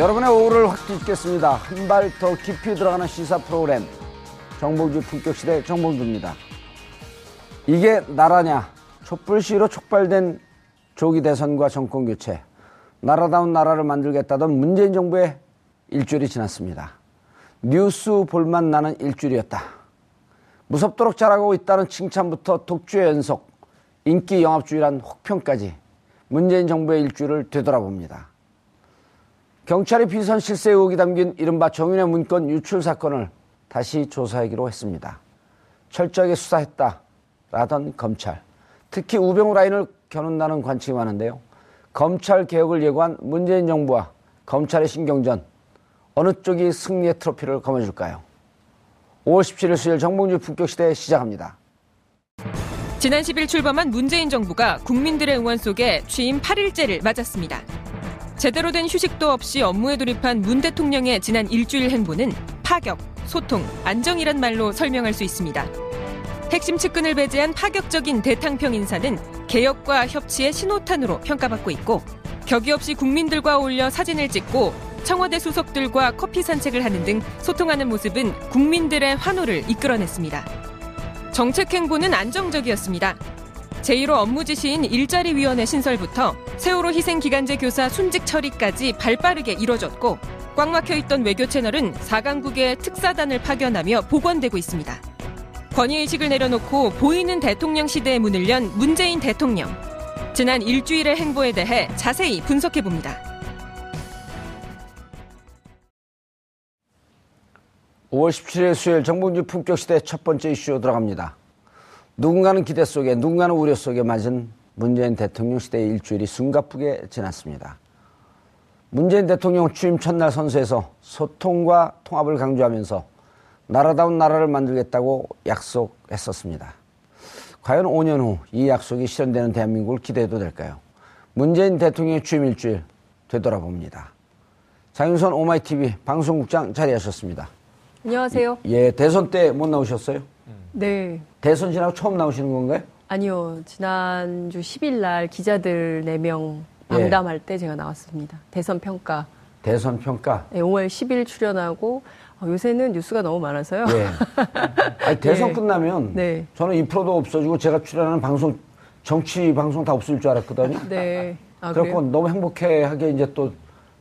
여러분의 오후를 확 뒤집겠습니다. 한 발 더 깊이 들어가는 시사 프로그램 정봉주 품격시대 정봉주입니다. 이게 나라냐? 촛불 시위로 촉발된 조기 대선과 정권 교체, 나라다운 나라를 만들겠다던 문재인 정부의 일주일이 지났습니다. 뉴스 볼만 나는 일주일이었다. 무섭도록 잘하고 있다는 칭찬부터 독주의 연속, 인기 영합주의란 혹평까지 문재인 정부의 일주일을 되돌아봅니다. 경찰이 비선 실세 의혹이 담긴 이른바 정윤의 문건 유출 사건을 다시 조사하기로 했습니다. 철저하게 수사했다 라던 검찰. 특히 우병우 라인을 겨눈다는 관측이 많은데요. 검찰 개혁을 예고한 문재인 정부와 검찰의 신경전 어느 쪽이 승리의 트로피를 거머쥘까요? 5월 17일 수요일 정봉주 품격시대 시작합니다. 지난 10일 출범한 문재인 정부가 국민들의 응원 속에 취임 8일째를 맞았습니다. 제대로 된 휴식도 없이 업무에 돌입한 문 대통령의 지난 일주일 행보는 파격, 소통, 안정이란 말로 설명할 수 있습니다. 핵심 측근을 배제한 파격적인 대탕평 인사는 개혁과 협치의 신호탄으로 평가받고 있고 격이 없이 국민들과 어울려 사진을 찍고 청와대 수석들과 커피 산책을 하는 등 소통하는 모습은 국민들의 환호를 이끌어냈습니다. 정책 행보는 안정적이었습니다. 제1호 업무 지시인 일자리위원회 신설부터 세월호 희생기간제 교사 순직 처리까지 발빠르게 이뤄졌고 꽉 막혀 있던 외교 채널은 4강국의 특사단을 파견하며 복원되고 있습니다. 권위의식을 내려놓고 보이는 대통령 시대의 문을 연 문재인 대통령. 지난 일주일의 행보에 대해 자세히 분석해 봅니다. 5월 17일 수요일 정봉주 품격 시대 첫 번째 이슈로 들어갑니다. 누군가는 기대 속에 누군가는 우려 속에 맞은 문재인 대통령 시대의 일주일이 숨가쁘게 지났습니다. 문재인 대통령 취임 첫날 선수에서 소통과 통합을 강조하면서 나라다운 나라를 만들겠다고 약속했었습니다. 과연 5년 후 이 약속이 실현되는 대한민국을 기대해도 될까요? 문재인 대통령의 취임 일주일 되돌아봅니다. 장윤선 오마이TV 방송국장 자리하셨습니다. 안녕하세요. 예, 대선 때 못 나오셨어요? 네. 대선 지나고 처음 나오시는 건가요? 아니요. 지난주 10일 날 기자들 4명 방담할 때 제가 나왔습니다. 대선 평가. 대선 평가. 네, 5월 10일 출연하고 어, 요새는 뉴스가 너무 많아서요. 예. 아니, 대선 네. 끝나면 네. 저는 이 프로도 없어지고 제가 출연하는 방송 정치 방송 다 없을 줄 알았거든요. 네. 아, 그래요? 너무 행복해하게 이제 또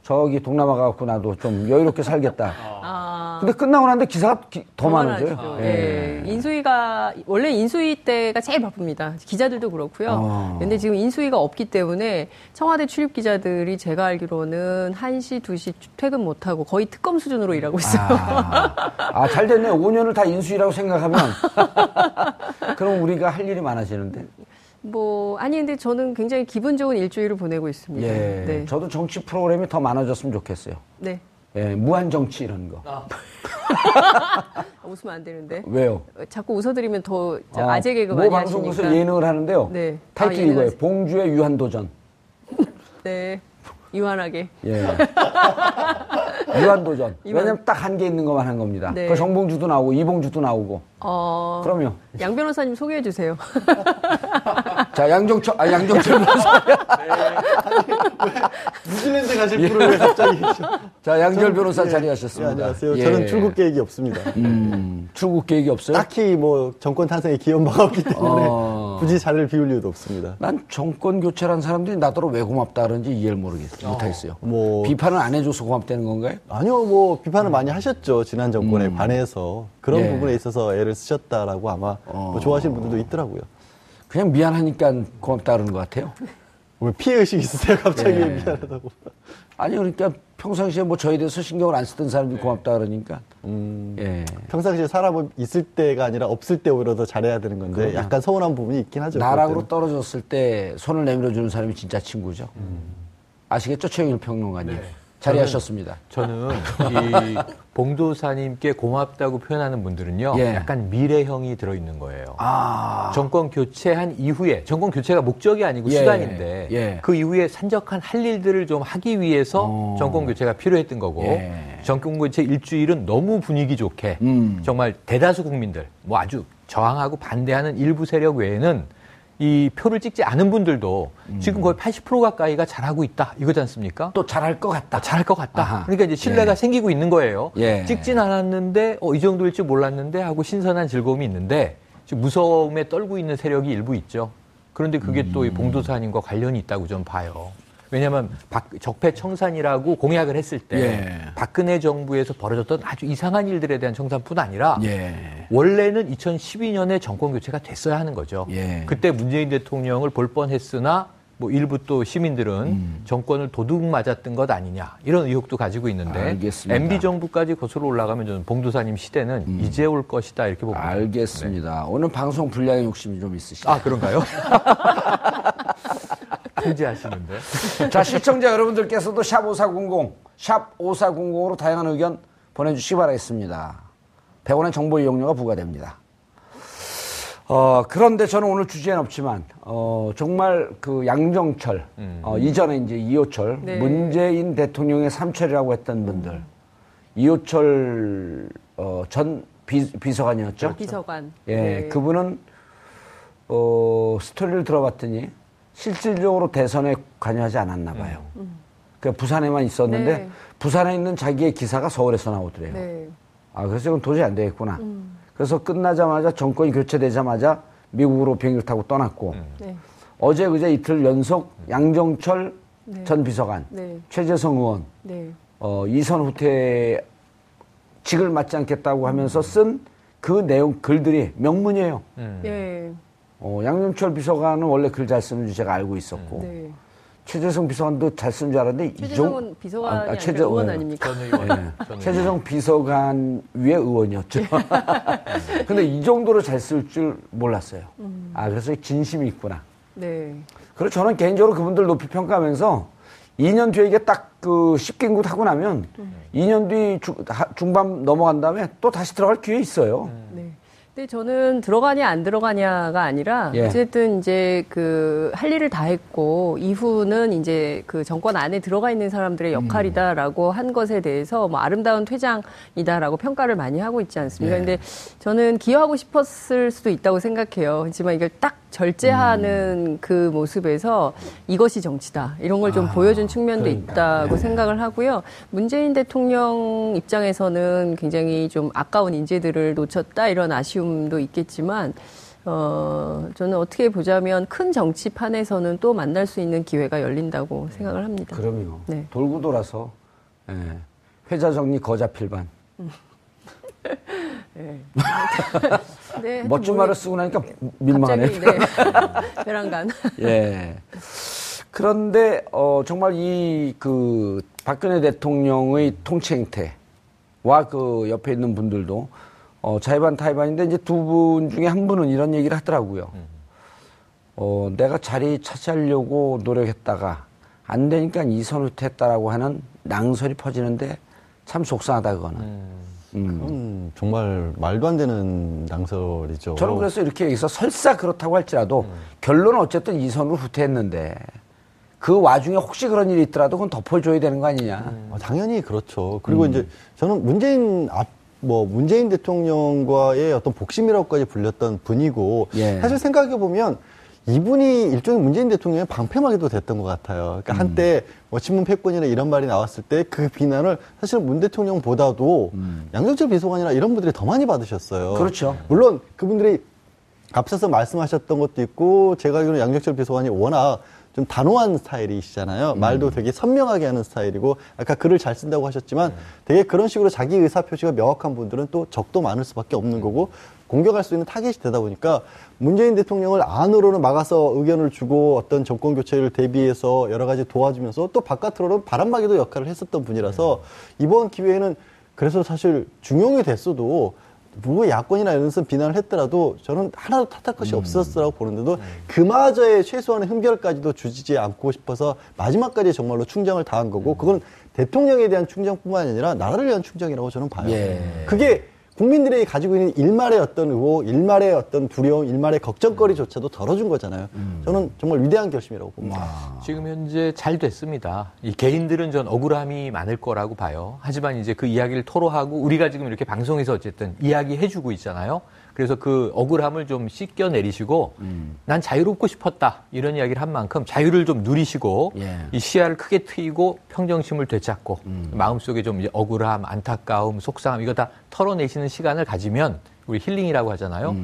저기 동남아 가고 나도 좀 여유롭게 살겠다. 아, 근데 끝나고 나는데 기사가 기- 더 많아져요. 예. 네. 인수위가 원래 인수위 때가 제일 바쁩니다. 기자들도 그렇고요. 아. 근데 지금 인수위가 없기 때문에 청와대 출입 기자들이 제가 알기로는 1시, 2시 퇴근 못 하고 거의 특검 수준으로 일하고 있어요. 아, 아, 잘 됐네. 5년을 다 인수위라고 생각하면. 그럼 우리가 할 일이 많아지는데. 뭐 아니 근데 저는 굉장히 기분 좋은 일주일을 보내고 있습니다. 예. 네. 저도 정치 프로그램이 더 많아졌으면 좋겠어요. 네. 예, 무한 정치 이런 거. 웃으면 안 되는데. 왜요? 자꾸 웃어드리면 더저 어, 아재 개그 모 많이 방송국에서 하시니까. 예능을 하는데요. 네. 타이틀이 아, 이거예요. 봉주의 유한 도전. 네. 유한하게. 예. 유한 도전. 이만- 왜냐면 딱 한 개 있는 것만 한 겁니다. 네. 그 정봉주도 나오고 이봉주도 나오고. 어. 그럼요. 양 변호사님 소개해 주세요. 자, 양정철, 아, 양정철 변호사. 뉴질랜드 가실 분을 왜 갑자기. 자, 양절 변호사 예. 자리하셨습니다. 예, 안녕하세요. 예. 저는 출국 계획이 없습니다. 음, 출국 계획이 없어요? 딱히 뭐 정권 탄생에 기여한 바가 없기 때문에 어. 굳이 자리를 비울 이유도 없습니다. 난 정권 교체란 사람들이 나더러 왜 고맙다 그런지 이해를 모르겠어요. 못하겠어요. 뭐- 비판을 안 해줘서 고맙다는 건가요? 아니요, 뭐 비판을 많이 하셨죠. 지난 정권에 관해서 그런 예. 부분에 있어서 애를 쓰셨다라고 아마 뭐 좋아하시는 분들도 있더라고요. 그냥 미안하니까 고맙다 그러는 것 같아요. 왜 피해 의식 있으세요? 갑자기 예. 미안하다고. 아니 그러니까 평상시에 뭐 저에 대해서 신경을 안 쓰던 사람들이 고맙다 그러니까 음, 예. 평상시에 사람은 있을 때가 아니라 없을 때 오히려 더 잘해야 되는 건데 그럼요. 약간 서운한 부분이 있긴 하죠. 나락으로. 떨어졌을 때 손을 내밀어 주는 사람이 진짜 친구죠. 아시겠죠, 최영일 평론가님. 자리하셨습니다. 저는 이 봉도사님께 고맙다고 표현하는 분들은요, 예. 약간 미래형이 들어있는 거예요. 아, 정권 교체한 이후에 정권 교체가 목적이 아니고 예, 수단인데 예. 그 이후에 산적한 할 일들을 좀 하기 위해서 어. 정권 교체가 필요했던 거고 예. 정권 교체 일주일은 너무 분위기 좋게 음. 정말 대다수 국민들 뭐 아주 저항하고 반대하는 일부 세력 외에는 이 표를 찍지 않은 분들도 음. 지금 거의 80% 가까이가 잘하고 있다 이거지 않습니까? 또 잘할 것 같다. 아, 잘할 것 같다. 아하. 그러니까 이제 신뢰가 예. 생기고 있는 거예요. 예. 찍진 않았는데 어, 이 정도일 줄 몰랐는데 하고 신선한 즐거움이 있는데 지금 무서움에 떨고 있는 세력이 일부 있죠. 그런데 그게 또 음. 이 봉도사님과 관련이 있다고 좀 봐요. 왜냐하면 박- 적폐 청산이라고 공약을 했을 때 예. 박근혜 정부에서 벌어졌던 아주 이상한 일들에 대한 청산뿐 아니라 예. 원래는 2012년에 정권 교체가 됐어야 하는 거죠. 예. 그때 문재인 대통령을 볼 뻔했으나 뭐 일부 또 시민들은 음. 정권을 도둑 맞았던 것 아니냐 이런 의혹도 가지고 있는데 알겠습니다. MB 정부까지 거슬러 올라가면 저는 봉도사님 시대는 음. 이제 올 것이다 이렇게 봅니다. 알겠습니다. 오늘 방송 분량에 욕심이 좀 있으시죠? 아 그런가요? 통제하시는데. 자, 시청자 여러분들께서도 샵 5400, 샵 5400으로 다양한 의견 보내주시기 바라겠습니다. 100원의 정보 이용료가 부과됩니다. 어, 그런데 저는 오늘 주제는 없지만, 어, 정말 그 양정철, 어, 이전에 이제 이호철, 네. 문재인 대통령의 삼철이라고 했던 분들, 이호철, 어, 전 비, 비서관이었죠? 비서관. 예, 네. 그분은 어, 스토리를 들어봤더니 실질적으로 대선에 관여하지 않았나 봐요. 그 부산에만 있었는데 네. 부산에 있는 자기의 기사가 서울에서 나오더래요. 네. 아, 그래서 이건 도저히 안 되겠구나. 그래서 끝나자마자 정권이 교체되자마자 미국으로 비행기를 타고 떠났고 네. 어제 그제 이틀 연속 양정철 네. 전 비서관, 네. 최재성 의원, 네. 어, 이선 후퇴 직을 맞지 않겠다고 하면서 쓴 그 내용 글들이 명문이에요. 음. 네. 어, 양정철 비서관은 원래 글 잘 쓰는 줄 제가 알고 있었고 네. 최재성 비서관도 잘 쓰는 줄 알았는데 최재성은 비서관이 아, 아, 아, 최재- 의원 네. 아닙니까? 전 의원. 최재성 비서관 위에 의원이었죠. 근데 이 정도로 잘 쓸 줄 몰랐어요. 아 그래서 진심이 있구나. 네. 그리고 저는 개인적으로 그분들 높이 평가하면서 2년 뒤에 이게 딱 그 10개국 하고 나면 2년 뒤 중, 하- 중반 넘어간 다음에 또 다시 들어갈 기회 있어요. 네. 근데 저는 들어가냐 안 들어가냐가 아니라 예. 어쨌든 이제 그 할 일을 다 했고 이후는 이제 그 정권 안에 들어가 있는 사람들의 역할이다라고 한 것에 대해서 뭐 아름다운 퇴장이다라고 평가를 많이 하고 있지 않습니까? 예. 근데 저는 기여하고 싶었을 수도 있다고 생각해요. 하지만 이걸 딱 절제하는 그 모습에서 이것이 정치다. 이런 걸좀 아, 보여준 측면도 그러니까. 있다고 생각을 하고요. 문재인 대통령 입장에서는 굉장히 좀 아까운 인재들을 놓쳤다 이런 아쉬움도 있겠지만 어, 저는 어떻게 보자면 큰 정치판에서는 또 만날 수 있는 기회가 열린다고 생각을 합니다. 그럼요. 네. 돌고 돌아서 예. 회자 정리 거자 필반. 네. 네, 멋진 뭐, 말을 쓰고 나니까 민망하네. 갑자기 네. 베란간. 예. 그런데 어 정말 이 그 박근혜 대통령의 통치 행태와 그 옆에 있는 분들도 어 자의반 타의반인데 이제 두 분 중에 한 분은 이런 얘기를 하더라고요. 어 내가 자리 차지하려고 노력했다가 안 되니까 이선 후퇴했다라고 하는 낭설이 퍼지는데 참 속상하다 그거는. 음. 음, 정말 말도 안 되는 낭설이죠. 저는 그래서 이렇게 얘기해서 설사 그렇다고 할지라도 결론은 어쨌든 이선으로 후퇴했는데 그 와중에 혹시 그런 일이 있더라도 그건 덮어줘야 되는 거 아니냐. 아, 당연히 그렇죠. 그리고 이제 저는 문재인 앞, 뭐, 문재인 대통령과의 어떤 복심이라고까지 불렸던 분이고, 예. 사실 생각해 보면 이분이 일종의 문재인 대통령의 방패막이도 됐던 것 같아요. 그러니까 한때 뭐 신문 패권이나 이런 말이 나왔을 때 그 비난을 사실 문 대통령보다도 양정철 비서관이나 이런 분들이 더 많이 받으셨어요. 그렇죠. 물론 그분들이 앞서서 말씀하셨던 것도 있고 제가 알기로는 양정철 비서관이 워낙 좀 단호한 스타일이시잖아요. 말도 되게 선명하게 하는 스타일이고 아까 글을 잘 쓴다고 하셨지만 되게 그런 식으로 자기 의사 표시가 명확한 분들은 또 적도 많을 수밖에 없는 거고 공격할 수 있는 타겟이 되다 보니까 문재인 대통령을 안으로는 막아서 의견을 주고 어떤 정권 교체를 대비해서 여러 가지 도와주면서 또 바깥으로는 바람막이도 역할을 했었던 분이라서 이번 기회에는 그래서 사실 중용이 됐어도 누구 야권이나 이런 데서 비난을 했더라도 저는 하나도 탓할 것이 없었으라고 보는데도 그마저의 최소한의 흠결까지도 주지 않고 싶어서 마지막까지 정말로 충정을 다한 거고 그건 대통령에 대한 충정뿐만 아니라 나라를 위한 충정이라고 저는 봐요. 예. 그게 국민들이 가지고 있는 일말의 어떤 의혹, 일말의 어떤 두려움, 일말의 걱정거리조차도 덜어준 거잖아요. 저는 정말 위대한 결심이라고 봅니다. 지금 현재 잘 됐습니다. 이 개인들은 전 억울함이 많을 거라고 봐요. 하지만 이제 그 이야기를 토로하고 우리가 지금 이렇게 방송에서 어쨌든 이야기해주고 있잖아요. 그래서 그 억울함을 좀 씻겨 내리시고 난 자유롭고 싶었다 이런 이야기를 한 만큼 자유를 좀 누리시고 예. 이 시야를 크게 트이고 평정심을 되찾고 마음속에 좀 억울함, 안타까움, 속상함 이거 다 털어내시는 시간을 가지면 우리 힐링이라고 하잖아요.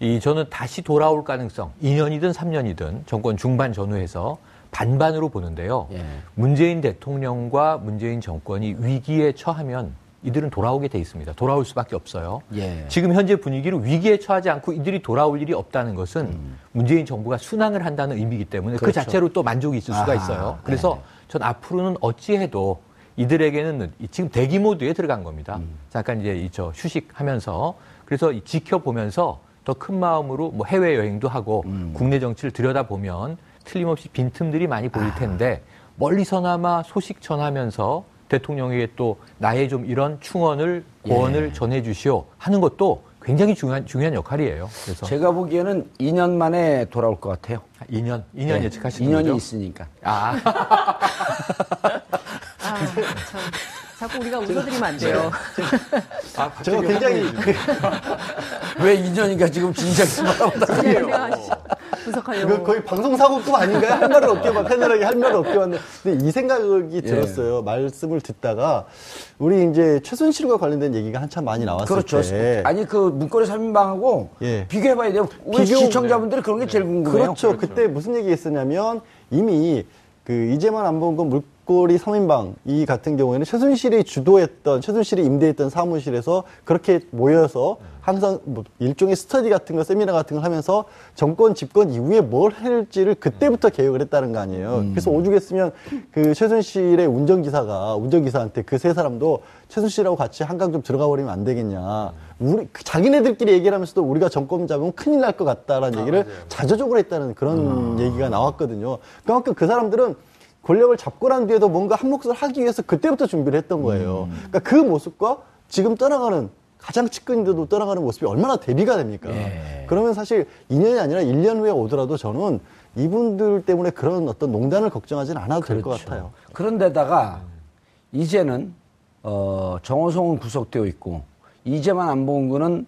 이 저는 다시 돌아올 가능성 2년이든 3년이든 정권 중반 전후에서 반반으로 보는데요. 예. 문재인 대통령과 문재인 정권이 위기에 처하면 이들은 돌아오게 돼 있습니다. 돌아올 수밖에 없어요. 예. 지금 현재 분위기를 위기에 처하지 않고 이들이 돌아올 일이 없다는 것은 문재인 정부가 순항을 한다는 의미이기 때문에 그 음. 그렇죠. 자체로 또 만족이 있을 수가 아하, 있어요. 그래서 네. 전 앞으로는 어찌해도 이들에게는 이- 지금 대기 모드에 들어간 겁니다. 음. 잠깐 이제 이저 휴식하면서 그래서 이 지켜보면서 더 큰 마음으로 뭐 해외 여행도 하고 음. 국내 정치를 들여다보면 틀림없이 빈틈들이 많이 아. 보일 텐데 멀리서나마 소식 전하면서 대통령에게 또 나의 좀 이런 충언을 고언을 예. 전해 주시오 하는 것도 굉장히 중요한 중요한 역할이에요. 그래서 제가 보기에는 2년 만에 돌아올 것 같아요. 2년 2년 네. 예측하시는 2년이 거죠? 있으니까. 아, 아, 참. 자꾸 우리가 웃어드리면 안 돼요. 제가 굉장히 그, 왜 2년이가 지금 진작에 말하고 그냥 분석하려고. 거의 방송 사고급 아닌가요? 할 말을 없게 막 패널하게 할 말을 없게 왔는데 근데 이 생각이 들었어요. 말씀을 듣다가 우리 이제 최순실과 관련된 얘기가 한참 많이 나왔을 그렇죠. 때 아니 그 문고리 3인방하고 예. 비교해봐야 돼요. 우리 비교- 시청자분들이 그런 게 제일 궁금해요. 그렇죠. 그때 무슨 얘기 했었냐면 이미 그 이재만 안보건 물 꼬리 3인방 이 같은 경우에는 최순실이 주도했던 최순실이 임대했던 사무실에서 그렇게 모여서 항상 뭐 일종의 스터디 같은 거 세미나 같은 걸 하면서 정권 집권 이후에 뭘 할지를 그때부터 계획을 했다는 거 아니에요. 그래서 오죽했으면 그 최순실의 운전기사가 운전기사한테 그 세 사람도 최순실하고 같이 한강 좀 들어가 버리면 안 되겠냐. 우리 그 자기네들끼리 얘기를 하면서도 우리가 정권 잡으면 큰일 날 것 같다라는 얘기를 자조적으로 했다는 그런 얘기가 나왔거든요. 그만큼 그 사람들은 권력을 잡고 난 뒤에도 뭔가 한 몫을 하기 위해서 그때부터 준비를 했던 거예요. 그러니까 그 모습과 지금 떠나가는 가장 측근인데도 떠나가는 모습이 얼마나 대비가 됩니까? 예. 그러면 사실 2년이 아니라 1년 후에 오더라도 저는 이분들 때문에 그런 어떤 농단을 걱정하지는 않아도 될것 그렇죠. 같아요. 그런데다가 이제는 어, 정호성은 구속되어 있고 이제만 안봉근은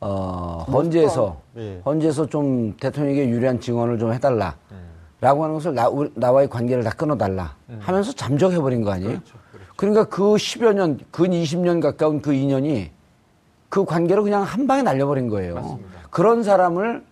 어, 헌재에서 예. 헌재에서 좀 대통령에게 유리한 증언을 좀 해달라. 라고 하는 것을 나, 나와의 관계를 다 끊어달라 하면서 잠적해버린 거 아니에요? 그러니까그 10여 년, 근 20년 가까운 그 2년이 그 관계로 그냥 한 방에 날려버린 거예요. 그런 사람을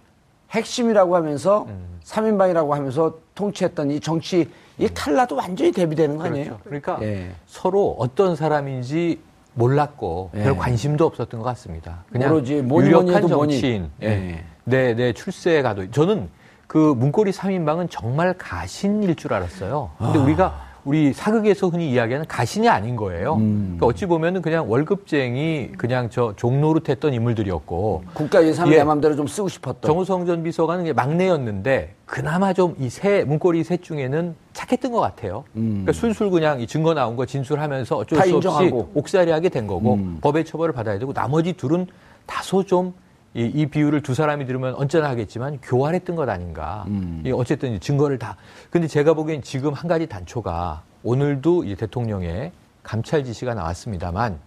핵심이라고 하면서 삼인방이라고 하면서 통치했던 이 정치, 이 탈라도 완전히 대비되는 거 아니에요? 그러니까 예. 서로 어떤 사람인지 몰랐고 예. 별 관심도 없었던 것 같습니다. 그냥 모르지. 뭐니 뭐니 유력한 뭐니. 정치인, 예. 네, 네 출세에 가도 저는 그 문고리 3인방은 정말 가신일 줄 알았어요. 근데 우리가 우리 사극에서 흔히 이야기하는 가신이 아닌 거예요. 음. 그러니까 어찌 보면은 그냥 월급쟁이 그냥 저 종노릇했던 인물들이었고 국가 예산을 예. 내 마음대로 좀 쓰고 싶었던. 정우성 전 비서관은 막내였는데 그나마 좀 이 세 문고리 셋 중에는 착했던 것 같아요. 그러니까 술술 그냥 이 증거 나온 거 진술하면서 어쩔 음. 다수 없이 인정하고. 옥살이하게 된 거고 음. 법의 처벌을 받아야 되고 나머지 둘은 다소 좀 이, 이 비유를 두 사람이 들으면 언짢아 하겠지만 교활했던 것 아닌가. 음. 이 어쨌든 이 증거를 다. 근데 제가 보기엔 지금 한 가지 단초가 오늘도 이 대통령의 감찰 지시가 나왔습니다만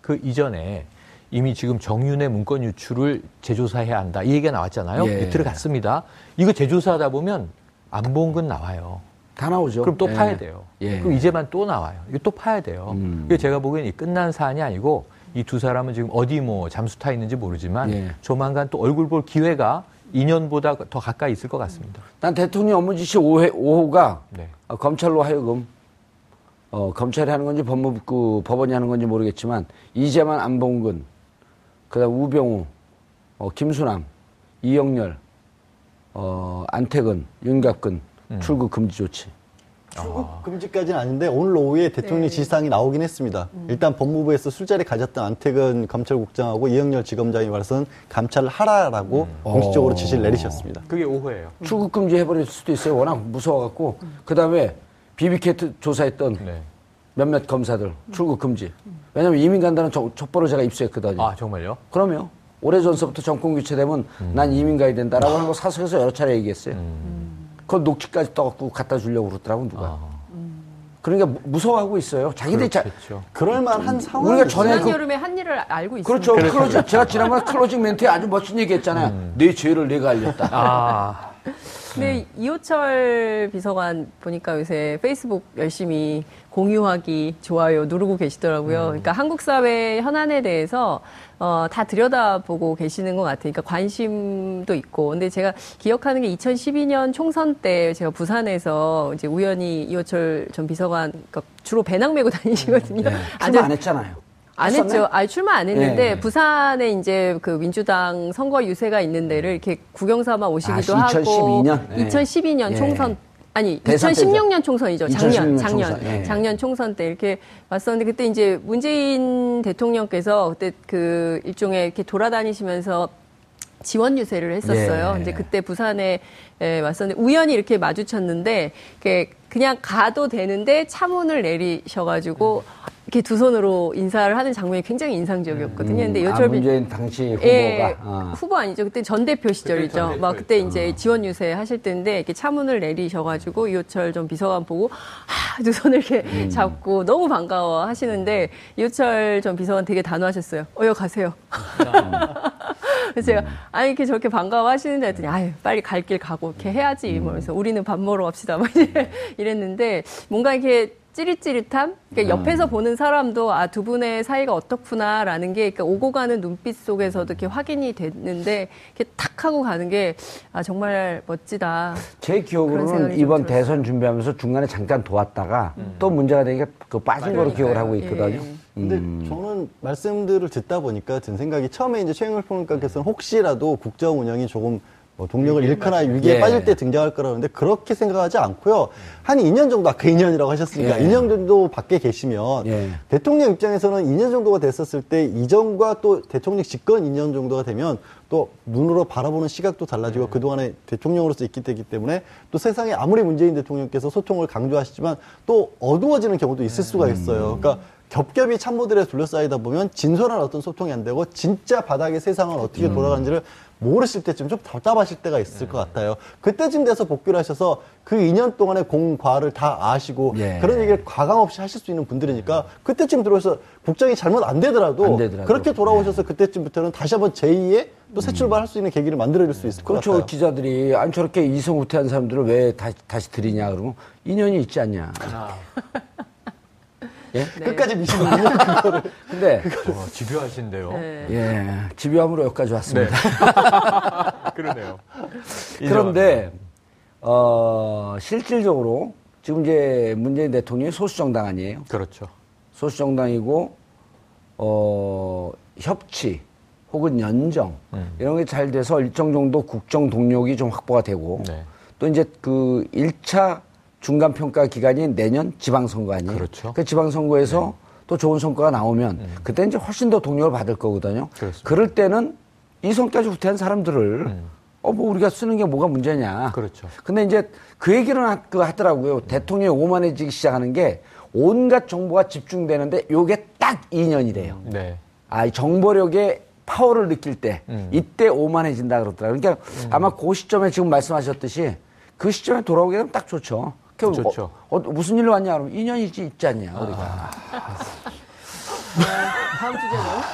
그 이전에 이미 지금 정윤의 문건 유출을 재조사해야 한다. 이 얘기가 나왔잖아요. 예. 예, 들어갔습니다. 이거 재조사하다 보면 안봉근 나와요. 다 나오죠. 그럼 또 예. 파야 돼요. 예. 그럼 이제만 또 나와요. 이거 또 파야 돼요. 음. 그래서 제가 보기엔 이 끝난 사안이 아니고 이 두 사람은 지금 어디 뭐 잠수 타 있는지 모르지만 예. 조만간 또 얼굴 볼 기회가 2년보다 더 가까이 있을 것 같습니다. 난 대통령 업무 지시 5회, 5호가 네. 어, 검찰로 하여금 어, 검찰이 하는 건지 법무부 그 법원이 하는 건지 모르겠지만 이재만 안봉근 그다음 우병우 어, 김수남 이영렬 어, 안태근 윤갑근 출국 금지 조치 출국 금지까지는 아닌데 오늘 오후에 대통령 지시사항이 나오긴 했습니다. 일단 법무부에서 술자리 가졌던 안태근 검찰국장하고 이영렬 지검장이 말해서는 감찰을 하라라고 공식적으로 지시를 내리셨습니다. 그게 오후예요. 출국 금지 해버릴 수도 있어요. 워낙 무서워갖고. 그다음에 BBK 조사했던 네. 몇몇 검사들 출국 금지. 왜냐면 이민 간다는 저- 첩보를 제가 입수했거든요. 아 정말요? 그럼요. 오래전서부터 정권 교체되면 난 이민 가야 된다라고 하는 거 사석에서 여러 차례 얘기했어요. 그건 녹취까지 떠갖고 갖다 주려고 그러더라고, 누가. 그러니까 무- 무서워하고 있어요. 자기들이 자, 그렇죠. 그럴 만한 상황. 우리가 전에 지난 그- 여름에 한 일을 알고 있습니다. 그렇죠. closing, 제가 지난번에 closing 멘트에 아주 멋진 얘기 했잖아요. 내 죄를 내가 알렸다. 아 근데 이호철 비서관 보니까 요새 페이스북 열심히 공유하기 좋아요 누르고 계시더라고요. 그러니까 한국 사회 현안에 대해서 어, 다 들여다보고 계시는 것 같아요. 그러니까 관심도 있고. 근데 제가 기억하는 게 2012년 총선 때 제가 부산에서 이제 우연히 이호철 전 비서관 그러니까 주로 배낭 메고 다니시거든요. 네. 아주 출마 안 했잖아요. 안? 했죠. 아니, 출마 안 했는데, 네. 부산에 이제 그 민주당 선거 유세가 있는 데를 이렇게 구경 삼아 오시기도 아, 하고. 2012년? 네. 2012년 예. 총선. 아니, 대선 2016년 총선이죠. 작년, 2016년 작년. 총선, 예. 작년 총선 때 이렇게 왔었는데, 그때 이제 문재인 대통령께서 그때 그 일종의 이렇게 돌아다니시면서 지원 유세를 했었어요. 예. 근데 그때 부산에 예, 왔었는데 우연히 이렇게 마주쳤는데 이렇게 그냥 가도 되는데 차문을 내리셔가지고 이렇게 두 손으로 인사를 하는 장면이 굉장히 인상적이었거든요. 근데 아, 여철빈 문재인 당시 후보가. 예, 어. 후보 아니죠. 그때 전 대표 시절이죠. 전 대표였죠. 막 그때 이제 지원 유세 하실 때인데 이렇게 차문을 내리셔가지고 이호철 전 비서관 보고 하, 두 손을 이렇게 음. 잡고 너무 반가워 하시는데 이호철 전 비서관 되게 단호하셨어요. 어여 가세요. 그래서 제가 아니 이렇게 저렇게 반가워 하시는데 했더니 아유 빨리 갈 길 가고 이렇게 해야지 뭐 그래서 우리는 밥 먹으러 갑시다. 막 이랬는데 뭔가 이렇게 찌릿찌릿함? 그러니까 옆에서 보는 사람도 아 두 분의 사이가 어떻구나라는 게 그러니까 오고 가는 눈빛 속에서도 이렇게 확인이 됐는데 이렇게 탁 하고 가는 게 아 정말 멋지다. 제 기억으로는 이번. 대선 준비하면서 중간에 잠깐 도왔다가 또 문제가 되니까 그 빠진 거로 기억을 하고 있거든요. 예. 근데 음. 저는 말씀들을 듣다 보니까 든 생각이 처음에 이제 최영일 평론가께서는 혹시라도 국정 운영이 조금 뭐 동력을 잃거나 위기에 예. 빠질 때 등장할 거라는데 그렇게 생각하지 않고요. 한 2년 정도 아까 2년이라고 하셨으니까 예. 2년 정도 밖에 계시면 예. 대통령 입장에서는 2년 정도가 됐었을 때 이전과 또 대통령 집권 2년 정도가 되면 또 눈으로 바라보는 시각도 달라지고 그동안에 대통령으로서 있기 때기 때문에 또 세상에 아무리 문재인 대통령께서 소통을 강조하시지만 또 어두워지는 경우도 있을 수가 있어요. 그러니까 겹겹이 참모들에 둘러싸이다 보면 진솔한 어떤 소통이 안 되고 진짜 바닥의 세상은 어떻게 돌아가는지를 모르실 때쯤 좀 답답하실 때가 있을 것 같아요. 그때쯤 돼서 복귀를 하셔서 그 2년 동안의 공과를 다 아시고 예. 그런 얘기를 과감 없이 하실 수 있는 분들이니까 그때쯤 들어서 국정이 잘못 안 되더라도, 안 되더라도. 그렇게 돌아오셔서 그때쯤부터는 다시 한번 제2의 또 새 출발할 수 있는 계기를 만들어줄 수 있을 것 그렇죠. 같아요. 기자들이 아니 저렇게 이성 후퇴한 사람들을 왜 다시, 다시 들이냐 그러면 인연이 있지 않냐. 예? 끝까지 미시는군요. 근데 어, 집요하신데요. 네. 예 집요함으로 여기까지 왔습니다. 그러네요. 그런데 어 실질적으로 지금 이제 문재인 대통령이 소수 정당 아니에요. 그렇죠. 소수 정당이고 어 협치 혹은 연정 음. 이런 게 잘 돼서 일정 정도 국정 동력이 좀 확보가 되고 네. 또 이제 그 1차 중간 평가 기간이 내년 지방선거 아니에요. 그렇죠. 그 지방선거에서 또 좋은 성과가 나오면 그때 이제 훨씬 더 동력을 받을 거거든요. 그렇습니다. 그럴 때는 이 성까지 후퇴한 사람들을 어뭐 우리가 쓰는 게 뭐가 문제냐. 그렇죠. 근데 이제 그 얘기는 하, 그 하더라고요. 대통령이 오만해지기 시작하는 게 온갖 정보가 집중되는데 요게 딱 2년이래요. 네. 아, 이 정보력의 파워를 느낄 때 음. 이때 오만해진다 그러더라고요. 그러니까 아마 그 시점에 지금 말씀하셨듯이 그 시점에 돌아오게 되면 딱 좋죠. 그 좋죠. 어, 어, 무슨 일로 왔냐 그러면 2년이지 있지 않냐. 우리가. 다음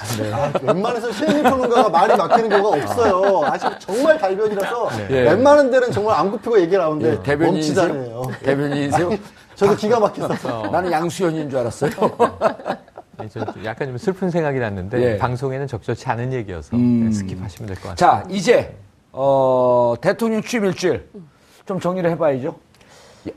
주제로 아, 웬만해서 최영일 평론가가 말이 막히는 경우가 없어요. 아직 정말 달변이라서 예. 웬만한 데는 정말 안 굽히고 얘기 나오는데 예, 대변인이세요? 대변인이세요? 저도 기가 막혔어요. 나는 양수연인 줄 알았어요. 네, 저 약간 좀 슬픈 생각이 났는데 예. 방송에는 적절치 않은 얘기여서 음. 네, 스킵하시면 될 것 같아요. 자, 이제 어, 대통령 취임 일주일 좀 정리를 해봐야죠.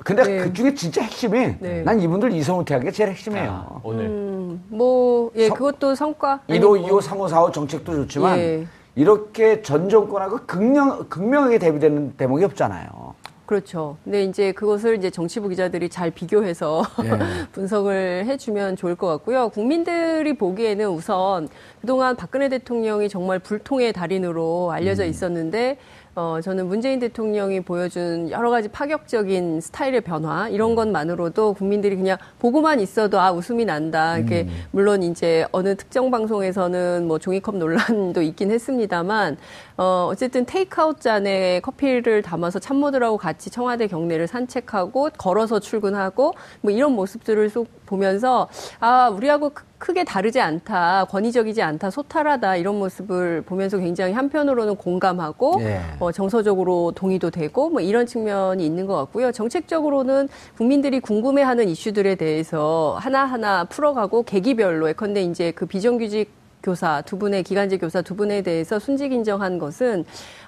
근데 네. 그 중에 진짜 핵심이 네. 난 이분들 이성을 태하는 게 제일 핵심이에요. 아, 오늘 음, 뭐, 예, 성- 그것도 성과. 1호, 아니고. 2호, 3호, 4호 정책도 좋지만 예. 이렇게 전 정권하고 극명, 극명하게 대비되는 대목이 없잖아요. 그렇죠. 근데 이제 그것을 이제 정치부 기자들이 잘 비교해서 예. 분석을 해주면 좋을 것 같고요. 국민들이 보기에는 우선 그동안 박근혜 대통령이 정말 불통의 달인으로 알려져 음. 있었는데 어, 저는 문재인 대통령이 보여준 여러 가지 파격적인 스타일의 변화, 이런 음. 것만으로도 국민들이 그냥 보고만 있어도 아, 웃음이 난다. 이렇게, 음. 물론 이제 어느 특정 방송에서는 뭐 종이컵 논란도 있긴 했습니다만, 어, 어쨌든 테이크아웃 잔에 커피를 담아서 참모들하고 같이 청와대 경내를 산책하고, 걸어서 출근하고, 뭐 이런 모습들을 쏙 보면서, 아, 우리하고 크- 크게 다르지 않다, 권위적이지 않다, 소탈하다, 이런 모습을 보면서 굉장히 한편으로는 공감하고, 예. 어, 정서적으로 동의도 되고 뭐 이런 측면이 있는 것 같고요. 정책적으로는 국민들이 궁금해하는 이슈들에 대해서 하나하나 풀어가고 계기별로 예컨대 이제 그 비정규직 교사 두 분의 기간제 교사 두 분에 대해서 순직 인정한 것은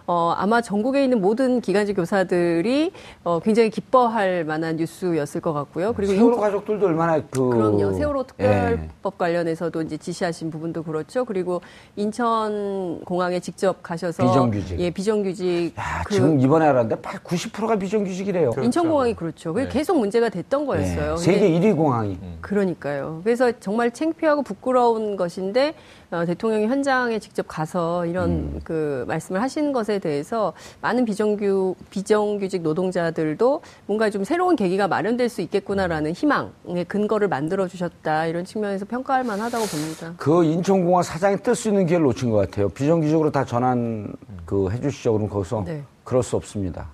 어, 아마 전국에 있는 모든 기간제 교사들이 어, 굉장히 기뻐할 만한 뉴스였을 것 같고요. 그리고 세월호 인- 가족들도 얼마나 그. 그럼요. 세월호 예. 특별법 관련해서도 이제 지시하신 부분도 그렇죠. 그리고 인천 공항에 직접 가셔서 비정규직. 예, 비정규직 야, 그 지금 이번에 알았는데 90%가 비정규직이래요. 인천 공항이 그렇죠. 그게 네. 계속 문제가 됐던 예. 거였어요. 근데 세계 1위 공항이. 그러니까요. 그래서 정말 창피하고 부끄러운 것인데 어, 대통령이 현장에 직접 가서 이런 음. 그 말씀을 하신 것에 대해서 많은 비정규 비정규직 노동자들도 뭔가 좀 새로운 계기가 마련될 수 있겠구나라는 희망의 근거를 만들어 주셨다 이런 측면에서 평가할 만하다고 봅니다. 그 인천공항 사장이 뜰 수 있는 기회를 놓친 것 같아요. 비정규직으로 다 전환 그 해주시죠. 그럼 거기서 네. 그럴 수 없습니다.